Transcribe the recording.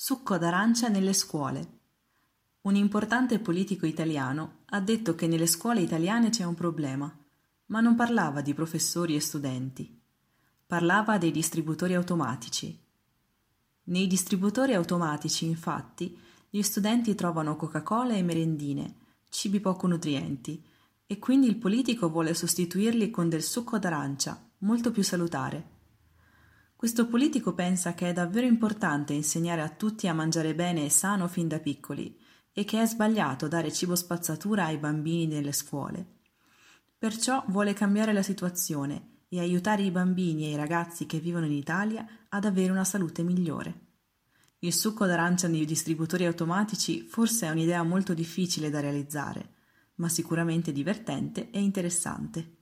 Succo d'arancia nelle scuole. Un importante politico italiano ha detto che nelle scuole italiane c'è un problema, ma non parlava di professori e studenti. Parlava dei distributori automatici. Nei distributori automatici, infatti, gli studenti trovano Coca-Cola e merendine, cibi poco nutrienti, e quindi il politico vuole sostituirli con del succo d'arancia, molto più salutare. Questo politico pensa che è davvero importante insegnare a tutti a mangiare bene e sano fin da piccoli e che è sbagliato dare cibo spazzatura ai bambini nelle scuole. Perciò vuole cambiare la situazione e aiutare i bambini e i ragazzi che vivono in Italia ad avere una salute migliore. Il succo d'arancia nei distributori automatici forse è un'idea molto difficile da realizzare, ma sicuramente divertente e interessante.